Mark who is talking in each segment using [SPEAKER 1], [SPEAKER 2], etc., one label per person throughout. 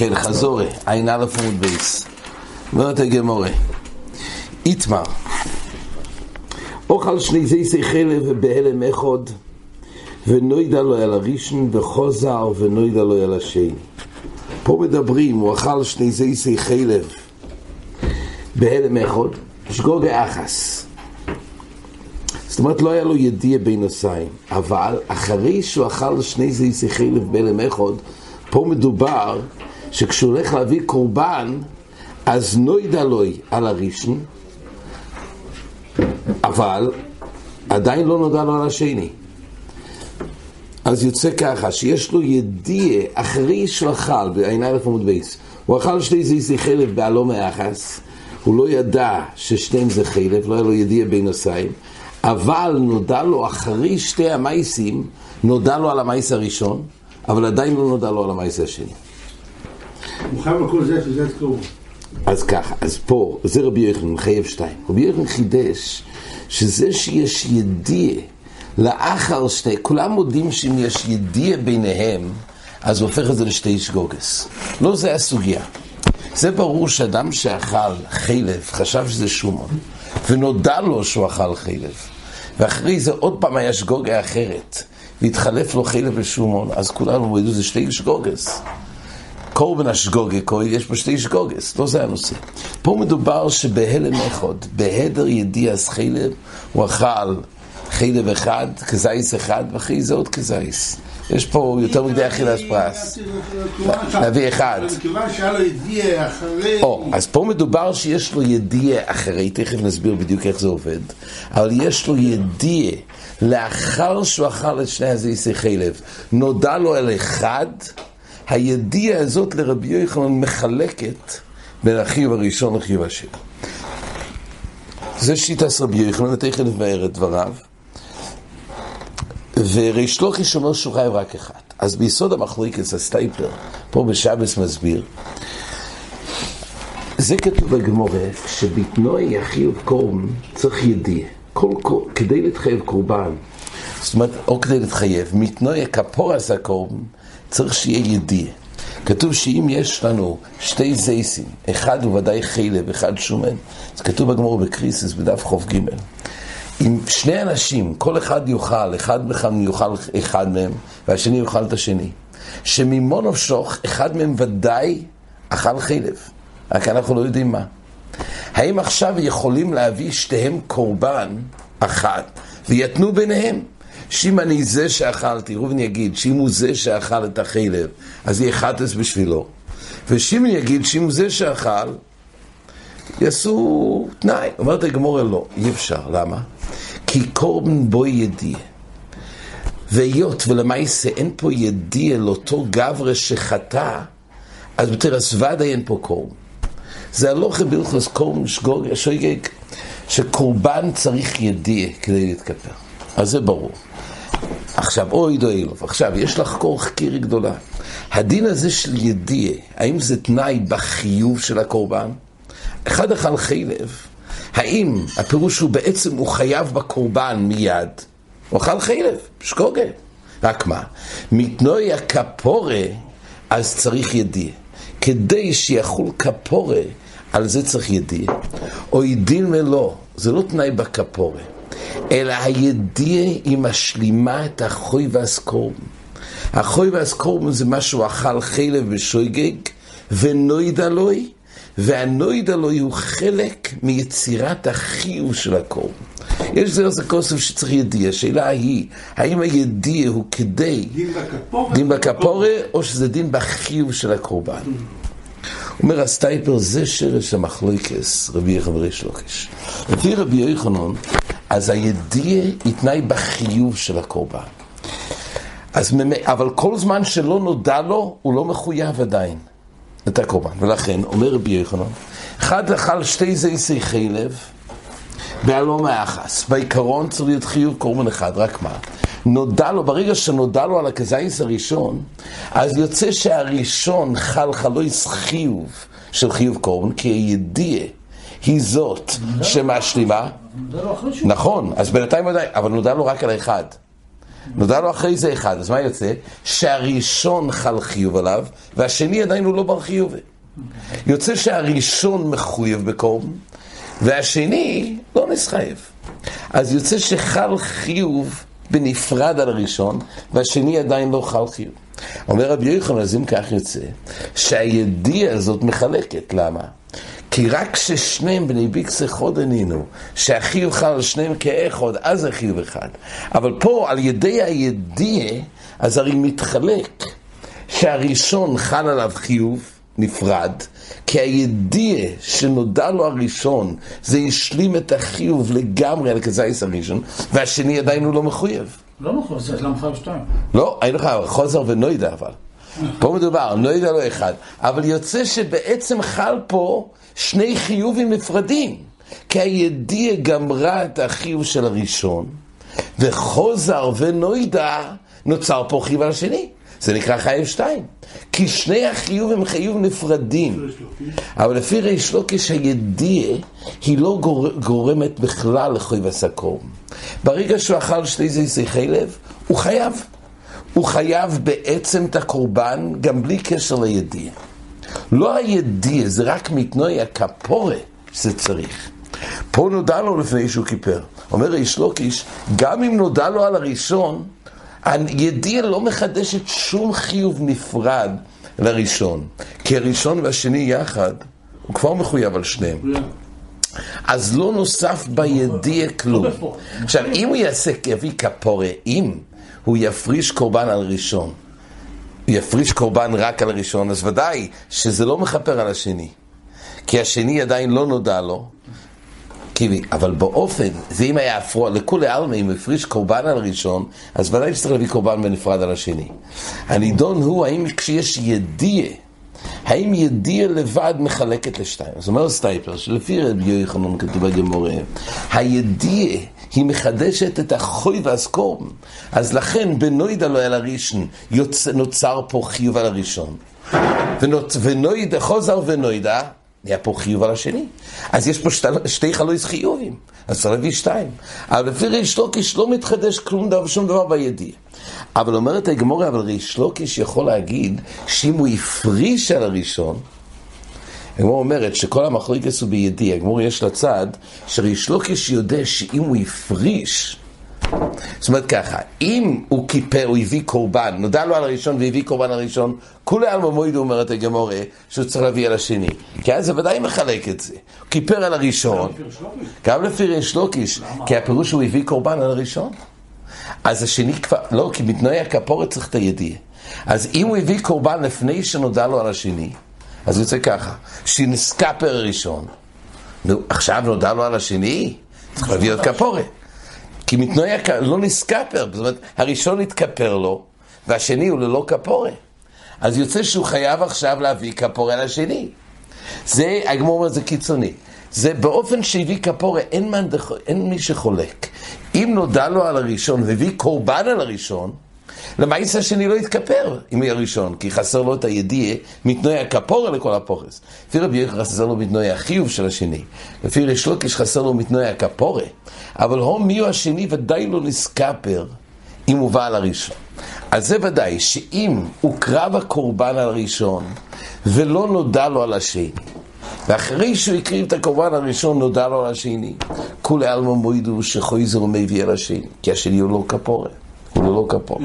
[SPEAKER 1] כן, חזורי, עין א' עמוד בייס. אומרת הגמורה, איתמר, אוכל שני זייסי חלב בהלם אחד, ונוידע לו על הראשון, וחוזר ונוידע לו על השני. פה מדברים, הוא אכל שני זייסי חלב בהלם אחד, שגוגה אחס. זאת אומרת, לא היה לו ידיע בין עשיים, אבל אחרי שהוא אכל שני זייסי חלב בהלם אחד, פה מדובר שכשהוא הולך להביא קורבן, אז נוידע לוי על הראשון, אבל עדיין לא נודע לו על השני. אז יוצא ככה, שיש לו ידיע אחרי שהוא אכל, בעין א' עמוד בייס, הוא אכל שני זיזי חלב בעלו מאחס, הוא לא ידע ששתיהם זה חלב, לא היה לו ידיע בין עשיים, אבל נודע לו אחרי שתי המייסים, נודע לו על המייס הראשון, אבל עדיין לא נודע לו על המייס השני.
[SPEAKER 2] הוא חייב לכל זה שזה קרוב.
[SPEAKER 1] אז ככה, אז פה, זה רבי יוחנן, חייב שתיים. רבי יוחנן חידש שזה שיש ידיע לאחר שתי, כולם מודים שאם יש ידיע ביניהם, אז הוא הופך את זה לשתי שגוגס. לא זה הסוגיה. זה ברור שאדם שאכל חלב, חשב שזה שומון, ונודע לו שהוא אכל חלב, ואחרי זה עוד פעם היה שגוגה אחרת, והתחלף לו חלב לשומון, אז כולנו מודים שזה שתי שגוגס. קורבן השגוגה יש פה שתי שגוגס, לא זה הנושא. פה מדובר שבהלם אחד, בהדר ידיעס חלב, הוא אכל חלב אחד, כזייס אחד, ואחרי זה עוד כזייס. יש פה יותר מדי אכילת פרס. להביא אחד.
[SPEAKER 2] מכיוון שהיה לו ידיע אחרי...
[SPEAKER 1] או, אז פה מדובר שיש לו ידיע אחרי, תכף נסביר בדיוק איך זה עובד, אבל יש לו ידיע לאחר שהוא אכל את שני הזייסי חלב, נודע לו על אחד, הידיעה הזאת לרבי יוחנן מחלקת בין החיוב הראשון לחיוב השני. זה שיטס רבי יוחנן, ותכף נבהר את דבריו. וריש לוקיש אומר שהוא חייב רק אחד. אז ביסוד המחלוקת, הסטייפלר, פה בשבס מסביר, זה כתוב בגמורה, שבתנועי החיוב קורבן צריך ידיע. כל, כל, כדי להתחייב קורבן, זאת אומרת, או כדי להתחייב, מתנועי כפורס הקורבן, צריך שיהיה ידיע. כתוב שאם יש לנו שתי זייסים, אחד הוא ודאי חלב, אחד שומן, זה כתוב בגמור בקריסיס בדף ח"ג. אם שני אנשים, כל אחד יאכל, אחד מהם יאכל אחד מהם, והשני יאכל את השני, שממון נפשוך, אחד מהם ודאי אכל חלב, רק אנחנו לא יודעים מה. האם עכשיו יכולים להביא שתיהם קורבן אחת, ויתנו ביניהם? שאם אני זה שאכלתי, ראובן יגיד שאם הוא זה שאכל את החלב, אז יהיה חטס בשבילו. ושמעון יגיד שאם הוא זה שאכל, יעשו תנאי. אומרת הגמורה לא, אי אפשר. למה? כי קורבן בו ידיע. והיות ולמעשה אין פה ידיע לאותו גברה שחטא, אז בתרס ודאי אין פה קורבן. זה הלוכה בלכוס קורבן שגוג, שקורבן צריך ידיע כדי להתכפר. אז זה ברור. עכשיו, אוי דו אילוב, עכשיו, יש לחקור חקירי גדולה. הדין הזה של ידיע, האם זה תנאי בחיוב של הקורבן? אחד אכל חלב, האם הפירוש הוא בעצם הוא חייב בקורבן מיד? הוא אכל חלב, שגוגה. רק מה? מתנוי הכפורה, אז צריך ידיע. כדי שיחול כפורה, על זה צריך ידיע. או ידין מלוא, זה לא תנאי בכפורה. אלא הידיע היא משלימה את החוי והסקורבן. החוי והסקורבן זה מה שהוא אכל חלב בשויגג, ונוידע לוי, והנוידע לוי הוא חלק מיצירת החיוב של הקורבן. יש זה איזה כוסף שצריך ידיע, השאלה היא, האם הידיע הוא כדי
[SPEAKER 2] דין בכפורה.
[SPEAKER 1] או שזה דין בחיוב של הקורבן. אומר הסטייפר, זה שרש המחלוקס, רבי יחנן וריש לוקש. לפי רבי יוחנן, אז הידיע היא תנאי בחיוב של הקורבן. אז, אבל כל זמן שלא נודע לו, הוא לא מחויב עדיין את הקורבן. ולכן, אומר רבי יוחנן, אחד אכל שתי זייסי חלב, בעלו מאחס. בעיקרון צריך להיות חיוב קורבן אחד, רק מה? נודע לו, ברגע שנודע לו על הכזייס הראשון, אז יוצא שהראשון חל חלויס חיוב של חיוב קורבן, כי הידיע היא זאת שמשלימה. נכון, אז בינתיים עדיין, אבל נודע לו רק על האחד. נודע לו אחרי זה אחד, אז מה יוצא? שהראשון חל חיוב עליו, והשני עדיין הוא לא בר חיוב. יוצא שהראשון מחויב בקורבן, והשני לא נסחייב. אז יוצא שחל חיוב בנפרד על הראשון, והשני עדיין לא חל חיוב. אומר רבי יוחנן, אז אם כך יוצא, שהידיעה הזאת מחלקת, למה? כי רק כששניהם בני ביקסי חוד ענינו, שהחיוב חל על שניהם כאחד, אז זה חיוב אחד. אבל פה, על ידי הידיעה, אז הרי מתחלק שהראשון חל עליו חיוב נפרד, כי הידיעה שנודע לו הראשון, זה השלים את החיוב לגמרי על כזייס הראשון, והשני עדיין הוא לא מחויב.
[SPEAKER 3] לא נכון, זה למה חייב שתיים.
[SPEAKER 1] לא, אין לך חוזר ונוידה אבל. פה מדובר, נוידה לא אחד. אבל יוצא שבעצם חל פה שני חיובים נפרדים. כי הידיעה גמרה את החיוב של הראשון, וחוזר ונוידה נוצר פה חיוב על השני. זה נקרא חייב שתיים. כי שני החיוב הם חיוב נפרדים. אבל לפי ריש לוקיש הידיעה היא לא גור, גורמת בכלל לחייב הסקום. ברגע שהוא אכל שתי זיסי חלב, הוא חייב. הוא חייב בעצם את הקורבן גם בלי קשר לידיעה. לא הידיעה, זה רק מתנועי הכפורה שזה צריך. פה נודע לו לפני שהוא כיפר. אומר ריש לוקיש, גם אם נודע לו על הראשון, הידיעה לא מחדשת שום חיוב נפרד לראשון. כי הראשון והשני יחד, הוא כבר מחויב על שניהם. אז לא נוסף בידיע כלום. עכשיו, אם הוא יעשה, יביא כפורה, אם הוא יפריש קורבן על ראשון, יפריש קורבן רק על הראשון, אז ודאי שזה לא מכפר על השני. כי השני עדיין לא נודע לו, כי, אבל באופן, זה אם היה אפרו, לכולי עלמא, אם הפריש קורבן על הראשון, אז ודאי שצריך להביא קורבן בנפרד על השני. הנידון הוא, האם כשיש ידיעה, האם ידיעה לבד מחלקת לשתיים? אז אומר סטייפר, שלפי רבי יוחנן כתוב בגמורה, הידיעה היא מחדשת את החוי והסקורם. אז לכן בנוידה לא על הראשון נוצר פה חיוב על הראשון. ונוידה, חוזר ונוידה, נהיה פה חיוב על השני. אז יש פה שתי, שתי חלויס חיובים, אז צריך להביא שתיים. אבל לפי ריש לוקיש לא מתחדש כלום דבר, שום דבר בידיעה. אבל אומרת הגמורה, אבל ריש לוקיש יכול להגיד שאם הוא הפריש על הראשון, הגמורה אומרת שכל המחלוקס הוא בידיעה, הגמורה יש לה צד שריש לוקיש יודע שאם הוא הפריש, זאת אומרת ככה, אם הוא כיפר, הוא הביא קורבן, נודע לו על הראשון והביא קורבן הראשון, כולי עלמא מויד אומרת הגמורה שהוא צריך להביא על השני. כי אז זה ודאי מחלק את זה. הוא כיפר על הראשון, גם לפי ריש לוקיש, כי הפירוש הוא הביא קורבן על הראשון. אז השני כבר, לא, כי מתנועי הכפורת צריך את הידיעה. אז אם הוא הביא קורבן לפני שנודע לו על השני, אז יוצא ככה, שנסקפר הראשון, נו, עכשיו נודע לו על השני, צריך להביא עוד כפורת. כי מתנועי הכפורת לא נסקפר, זאת אומרת, הראשון התכפר לו, והשני הוא ללא כפורת. אז יוצא שהוא חייב עכשיו להביא כפורה לשני. זה, הגמור אומר, זה קיצוני. זה באופן שהביא כפורה, אין, מנדח, אין מי שחולק. אם נודע לו על הראשון והביא קורבן על הראשון, למעשה השני לא יתכפר אם יהיה הראשון, כי חסר לו את הידיעה מתנועי הכפורה לכל הפורס. לפי רבי יוחנן חסר לו מתנועי החיוב של השני. לפי ריש לוקיש חסר לו מתנועי הכפורה. אבל הו מי הוא השני ודאי לא נסכפר אם הוא בא על הראשון. אז זה ודאי שאם הוקרב הקורבן על הראשון ולא נודע לו על השני, ואחרי שהוא הקריב את הקורבן הראשון נודע לו על השני, כולי עלמא מוידו שחויזר מביא על השני, כי השני הוא לא כפורת, הוא לא כפורת.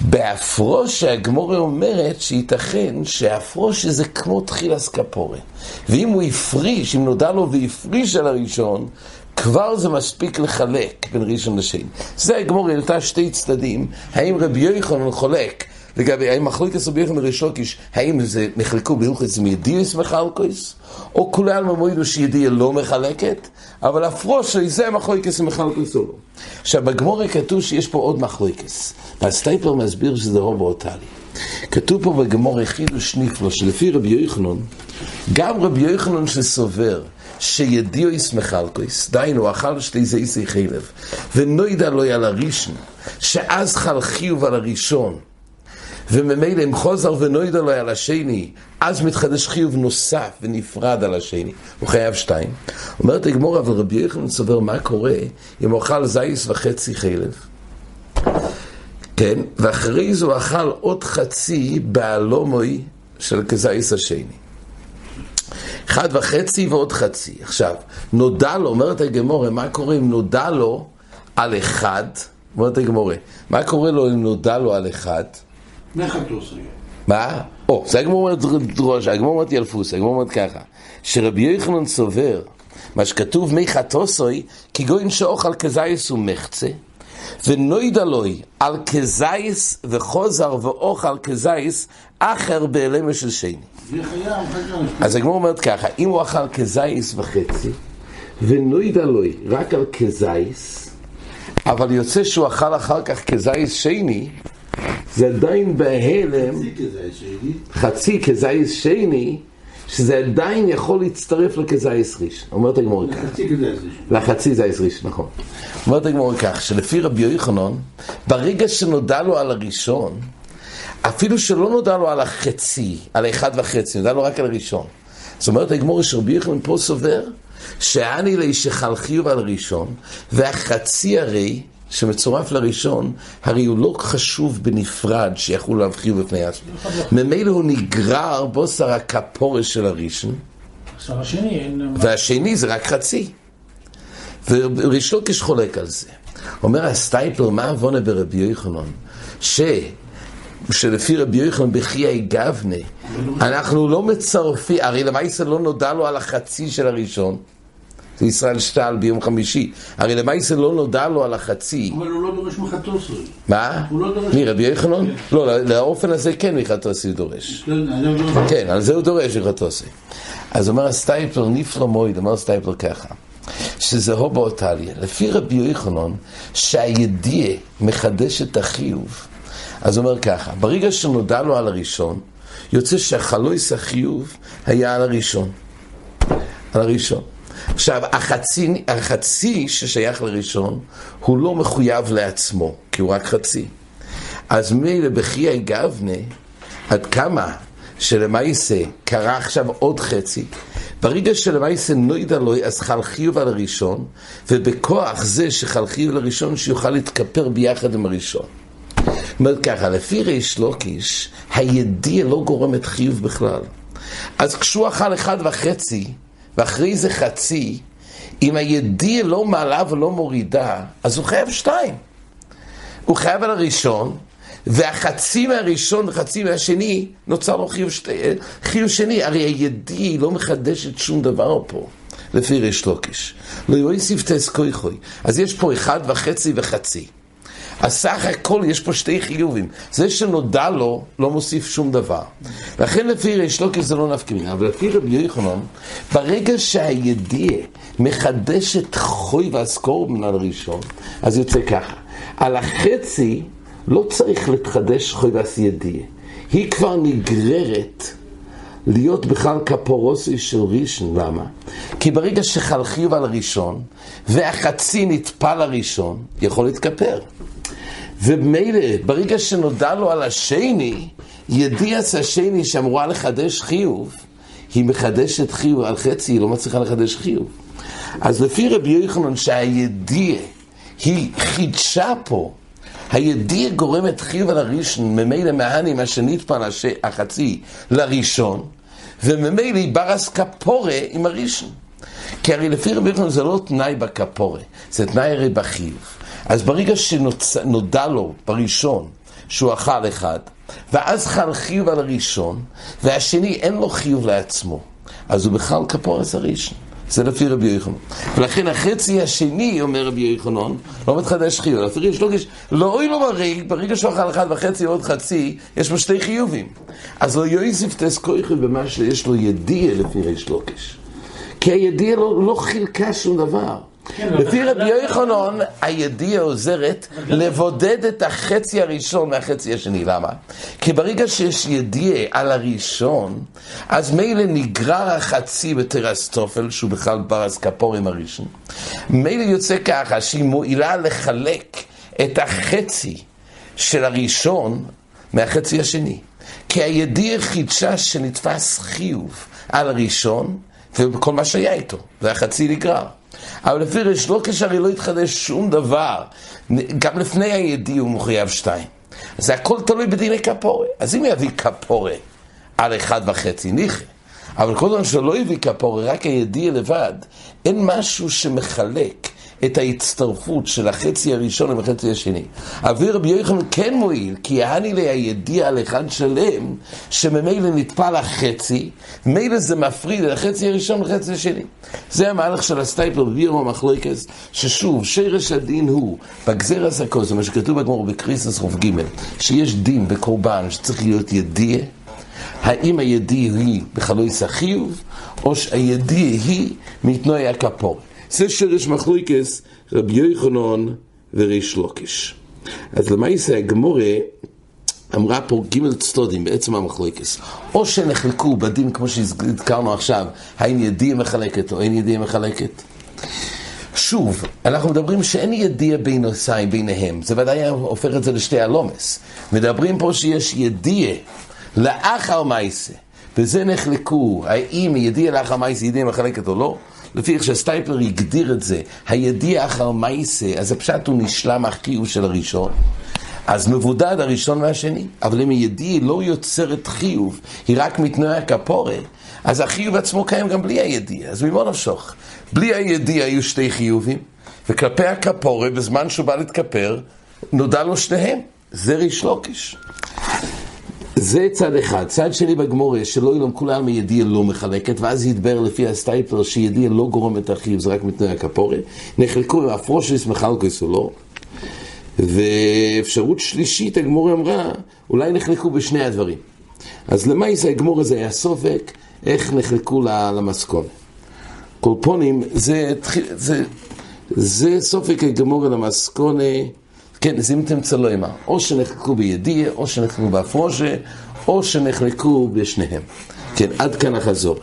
[SPEAKER 1] בהפרושה הגמורה אומרת שייתכן שהפרושה זה כמו תחילס כפורת. ואם הוא הפריש, אם נודע לו והפריש על הראשון, כבר זה מספיק לחלק בין ראשון לשני. זה הגמור העלתה שתי צדדים, האם רבי יוחנן חולק לגבי, האם יוחנן וריש לוקיש, האם זה נחלקו בהלכס מידיעס מחלקוס, או כולי עלמא מועידו שידיעה לא מחלקת, אבל הפרושי זה מחלוקס ומחלקוס או לא. עכשיו בגמור כתוב שיש פה עוד מחלוקס, והסטייפלר מסביר שזה רוב באותלי. כתוב פה בגמור חידוש נפלא, שלפי רבי יוחנן, גם רבי יוחנן שסובר שידיעו ישמחלקויס, דהיינו, אכל שתי זייסי חלב, ונוידע לו על הראשון, שאז חל חיוב על הראשון, וממילא אם חוזר ונוידע לו על השני, אז מתחדש חיוב נוסף ונפרד על השני, הוא חייב שתיים. אומרת הגמור, אבל רבי יוחנן סובר מה קורה אם אוכל זייס וחצי חלב, כן, ואחרי זה הוא אכל עוד חצי באלומוי של כזייס השני. אחד וחצי ועוד חצי. עכשיו, נודע לו, אומרת הגמורה, מה קורה אם נודע לו על אחד? אומרת הגמורה, מה קורה לו אם נודע לו על אחד? מה? או, זה הגמור אומרת דרוש, הגמור אומרת ילפוס, הגמור אומרת ככה, שרבי יוחנן סובר, מה שכתוב מי חטוסוי, כי גוין שאוכל כזייס ומחצה, ונוידע לוי על כזייס וחוזר ואוכל כזייס אחר באלמה של שני. אז הגמור אומרת ככה, אם הוא אכל כזייס וחצי, ונוידע לוי רק על כזייס, אבל יוצא שהוא אכל אחר כך כזייס שני, זה עדיין בהלם. חצי כזייס שני, שזה עדיין יכול להצטרף לכזייס ריש. אומרת הגמור
[SPEAKER 2] זה.
[SPEAKER 1] לחצי זייס ריש, נכון. אומרת הגמור כך, שלפי רבי יוחנן, ברגע שנודע לו על הראשון, אפילו שלא נודע לו על החצי, על האחד וחצי, נודע לו רק על הראשון. זאת אומרת, הגמור שרבי יוחנן פה סובר, שאני לי שחל חיוב על הראשון, והחצי הרי, שמצורף לראשון, הרי הוא לא חשוב בנפרד שיחול עליו חיוב בפני עצמו. ממילא הוא נגרר בוסר הכפורש של הראשון. והשני זה רק חצי. וריש לוקיש חולק על זה. אומר הסטייפלר, מה עוונה ברבי יוחנן? ש... שלפי רבי יוחנן בחיי גבנה, אנחנו לא מצרפים, הרי למעשה לא נודע לו על החצי של הראשון, זה ישראל שטל ביום חמישי, הרי למעשה לא נודע לו על החצי,
[SPEAKER 2] אבל הוא לא דורש מחתוסי.
[SPEAKER 1] מה?
[SPEAKER 2] הוא לא דורש-
[SPEAKER 1] מי, רבי יוחנן? לא, לאופן הזה כן מחטוסי הוא דורש. כן, על זה הוא דורש מחטוסי. אז אומר הסטייפלר, נפלא מויד, אומר הסטייפלר ככה, שזה הובו אותליה. לפי רבי יוחנן, שהידיעה מחדש את החיוב, אז הוא אומר ככה, ברגע שנודע לו על הראשון, יוצא שהחלויס החיוב היה על הראשון. על הראשון. עכשיו, החצי, החצי ששייך לראשון, הוא לא מחויב לעצמו, כי הוא רק חצי. אז מילא בחיי גבנה, עד כמה שלמעשה קרה עכשיו עוד חצי, ברגע שלמעשה נוידע לו, אז חל חיוב על הראשון, ובכוח זה שחל חיוב על הראשון, שיוכל להתכפר ביחד עם הראשון. אומרת ככה, לפי ריש לוקיש, הידיע לא גורמת חיוב בכלל. אז כשהוא אכל אחד וחצי, ואחרי זה חצי, אם הידיע לא מעלה ולא מורידה, אז הוא חייב שתיים. הוא חייב על הראשון, והחצי מהראשון וחצי מהשני, נוצר לו חיוב, שתי, חיוב שני. הרי הידיע לא מחדשת שום דבר פה, לפי ריש לוקיש. לא יוסיף תסקויכוי. אז יש פה אחד וחצי וחצי. אז סך הכל יש פה שתי חיובים. זה שנודע לו, לא מוסיף שום דבר. לכן לפי ריש לוקיש זה לא נפקא מינה, אבל לפי רבי יוחנן, ברגע שהידיע מחדשת חוי והסקור מן הראשון, אז יוצא ככה. על החצי לא צריך להתחדש חוי והסיידיע. היא כבר נגררת להיות בכלל כפורוסי של ראשון, למה? כי ברגע שחל חיוב על הראשון, והחצי נטפל לראשון, יכול להתכפר. ומילא, ברגע שנודע לו על השני, ידיעת השני שאמורה לחדש חיוב, היא מחדשת חיוב על חצי, היא לא מצליחה לחדש חיוב. אז לפי רבי יוחנן שהידיעה היא חידשה פה, הידיעה גורמת חיוב על הראשון, ממילא מהני מה הש- החצי לראשון, וממילא היא ברס כפורה עם הראשון. כי הרי לפי רבי יוחנן זה לא תנאי בכפורה, זה תנאי הרי בחיוב. אז ברגע שנודע לו בראשון שהוא אכל אחד, ואז חל חיוב על הראשון, והשני אין לו חיוב לעצמו, אז הוא בכלל כפורס הראשון. זה לפי רבי יוחנן. ולכן החצי השני, אומר רבי יוחנן, לא מתחדש חיוב. לפי ריש לוקיש, לא אוי לו ברגע, ברגע שהוא אכל אחד וחצי ועוד חצי, יש בו שתי חיובים. אז לא יוסיף תסקויכו במה שיש לו ידיע לפי ריש לוקיש. כי הידיעה לא, לא חילקה שום דבר.
[SPEAKER 3] כן,
[SPEAKER 1] לפי רבי יוחנן, הידיעה עוזרת לבודד את החצי הראשון מהחצי השני. למה? כי ברגע שיש ידיעה על הראשון, אז מילא נגרר החצי בתרסטופל, שהוא בכלל ברס כפורים הראשון. מילא יוצא ככה שהיא מועילה לחלק את החצי של הראשון מהחצי השני. כי הידיעה חידשה שנתפס חיוב על הראשון, וכל מה שהיה איתו, והחצי נגרר. אבל לפי ריש לוקיש הרי לא התחדש שום דבר, גם לפני הידיע הוא מחויב שתיים. זה הכל תלוי בדיני כפורה. אז אם יביא כפורה על אחד וחצי, ניחא. אבל כל זמן שלא הביא כפורה, רק הידיע לבד, אין משהו שמחלק את ההצטרפות של החצי הראשון עם החצי השני. אבי רבי יוחנן כן מועיל, כי יעני לי הידיע על אחד שלם, שממילא נטפל החצי, מילא זה מפריד את החצי הראשון לחצי השני. זה המהלך של הסטייפלר בירו מחלוקס, ששוב, שרש הדין הוא, בגזר הזכו, זה מה שכתוב בגמור בקריסס חוף ג', שיש דין בקורבן שצריך להיות ידיע, האם הידיע היא בחלויס החיוב, או שהידיע היא מתנועי הכפור. זה שרש מחלוקס רבי יוחנן וריש לוקיש. אז למעשה הגמורה אמרה פה ג' צדודים בעצם המחלוקס. או שנחלקו בדין כמו שהזכרנו עכשיו, האם ידיע מחלקת או אין ידיע מחלקת. שוב, אנחנו מדברים שאין ידיע בין נושאים ביניהם, זה ודאי הופך את זה לשתי הלומס. מדברים פה שיש ידיע לאחר מייסה, וזה נחלקו, האם ידיע לאחר מייסה ידיע מחלקת או לא. לפי איך שסטייפלר הגדיר את זה, הידיע אחר מייסה, אז הפשט הוא נשלם החיוב של הראשון. אז מבודד הראשון והשני, אבל אם הידיע לא יוצרת חיוב, היא רק מתנועי הכפורה, אז החיוב עצמו קיים גם בלי הידיע, אז ממה נפשוך? בלי הידיע היו שתי חיובים, וכלפי הכפורה, בזמן שהוא בא להתכפר, נודע לו שניהם, זה ריש לוקיש. זה צד אחד. צד שני בגמורה, שלא ילום כולם מידיע לא מחלקת, ואז יתבר לפי הסטייפלר שידיע לא גורם את החיוב, זה רק מתנאי הכפורה. נחלקו עם הפרושיס מחלקוס או לא. ואפשרות שלישית, הגמורה אמרה, אולי נחלקו בשני הדברים. אז למעשה הגמורה זה היה סופק, איך נחלקו למסכון. קולפונים, זה, זה, זה סופק הגמורה למסכונה. כן, לו אימה, או שנחלקו בידיע, או שנחלקו בהפרושה, או שנחלקו בשניהם. כן, עד כאן החזור.